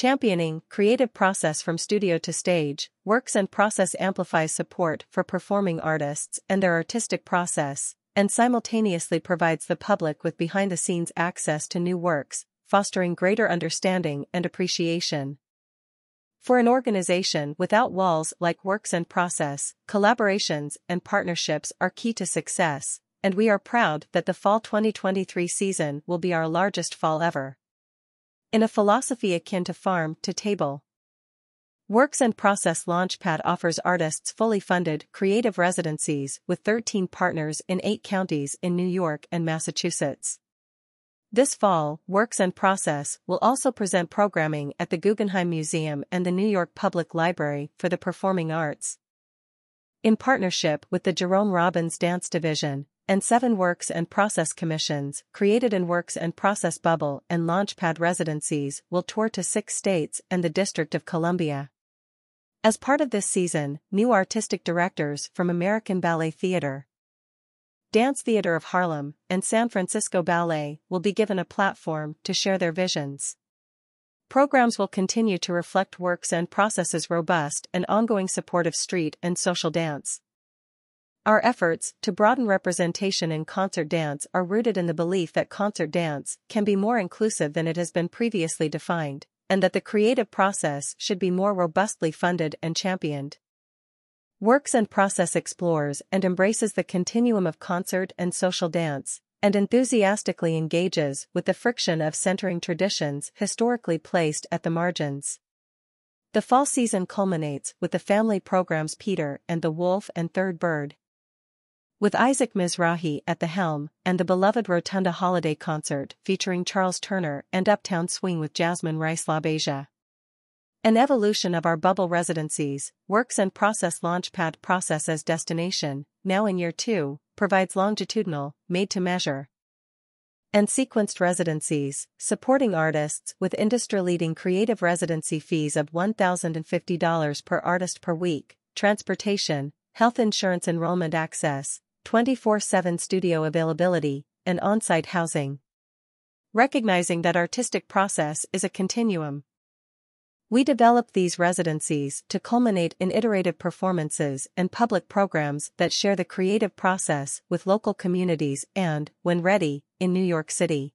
Championing creative process from studio to stage, Works and Process amplifies support for performing artists and their artistic process, and simultaneously provides the public with behind the scenes access to new works, fostering greater understanding and appreciation. For an organization without walls like Works and Process, collaborations and partnerships are key to success, and we are proud that the fall 2023 season will be our largest fall ever. In a philosophy akin to farm to table, Works and Process Launchpad offers artists fully funded creative residencies with 13 partners in 8 counties in New York and Massachusetts. This fall, Works and Process will also present programming at the Guggenheim Museum and the New York Public Library for the Performing Arts. In partnership with the Jerome Robbins Dance Division, and seven Works and Process Commissions, created in Works and Process Bubble and Launchpad residencies will tour to six states and the District of Columbia. As part of this season, new artistic directors from American Ballet Theatre, Dance Theatre of Harlem, and San Francisco Ballet will be given a platform to share their visions. Programs will continue to reflect Works and Processes' robust and ongoing support of street and social dance. Our efforts to broaden representation in concert dance are rooted in the belief that concert dance can be more inclusive than it has been previously defined, and that the creative process should be more robustly funded and championed. Works and Process explores and embraces the continuum of concert and social dance, and enthusiastically engages with the friction of centering traditions historically placed at the margins. The fall season culminates with the family programs Peter and the Wolf and Third Bird, with Isaac Mizrahi at the helm, and the beloved Rotunda Holiday Concert featuring Charles Turner and Uptown Swing with Jasmine Rice LaBeija. An evolution of our bubble residencies, Works and Process Launchpad Process as Destination, now in year 2, provides longitudinal, made-to-measure, and sequenced residencies, supporting artists with industry-leading creative residency fees of $1,050 per artist per week, transportation, health insurance enrollment access, 24-7 studio availability, and on-site housing. Recognizing that artistic process is a continuum. We develop these residencies to culminate in iterative performances and public programs that share the creative process with local communities and, when ready, in New York City.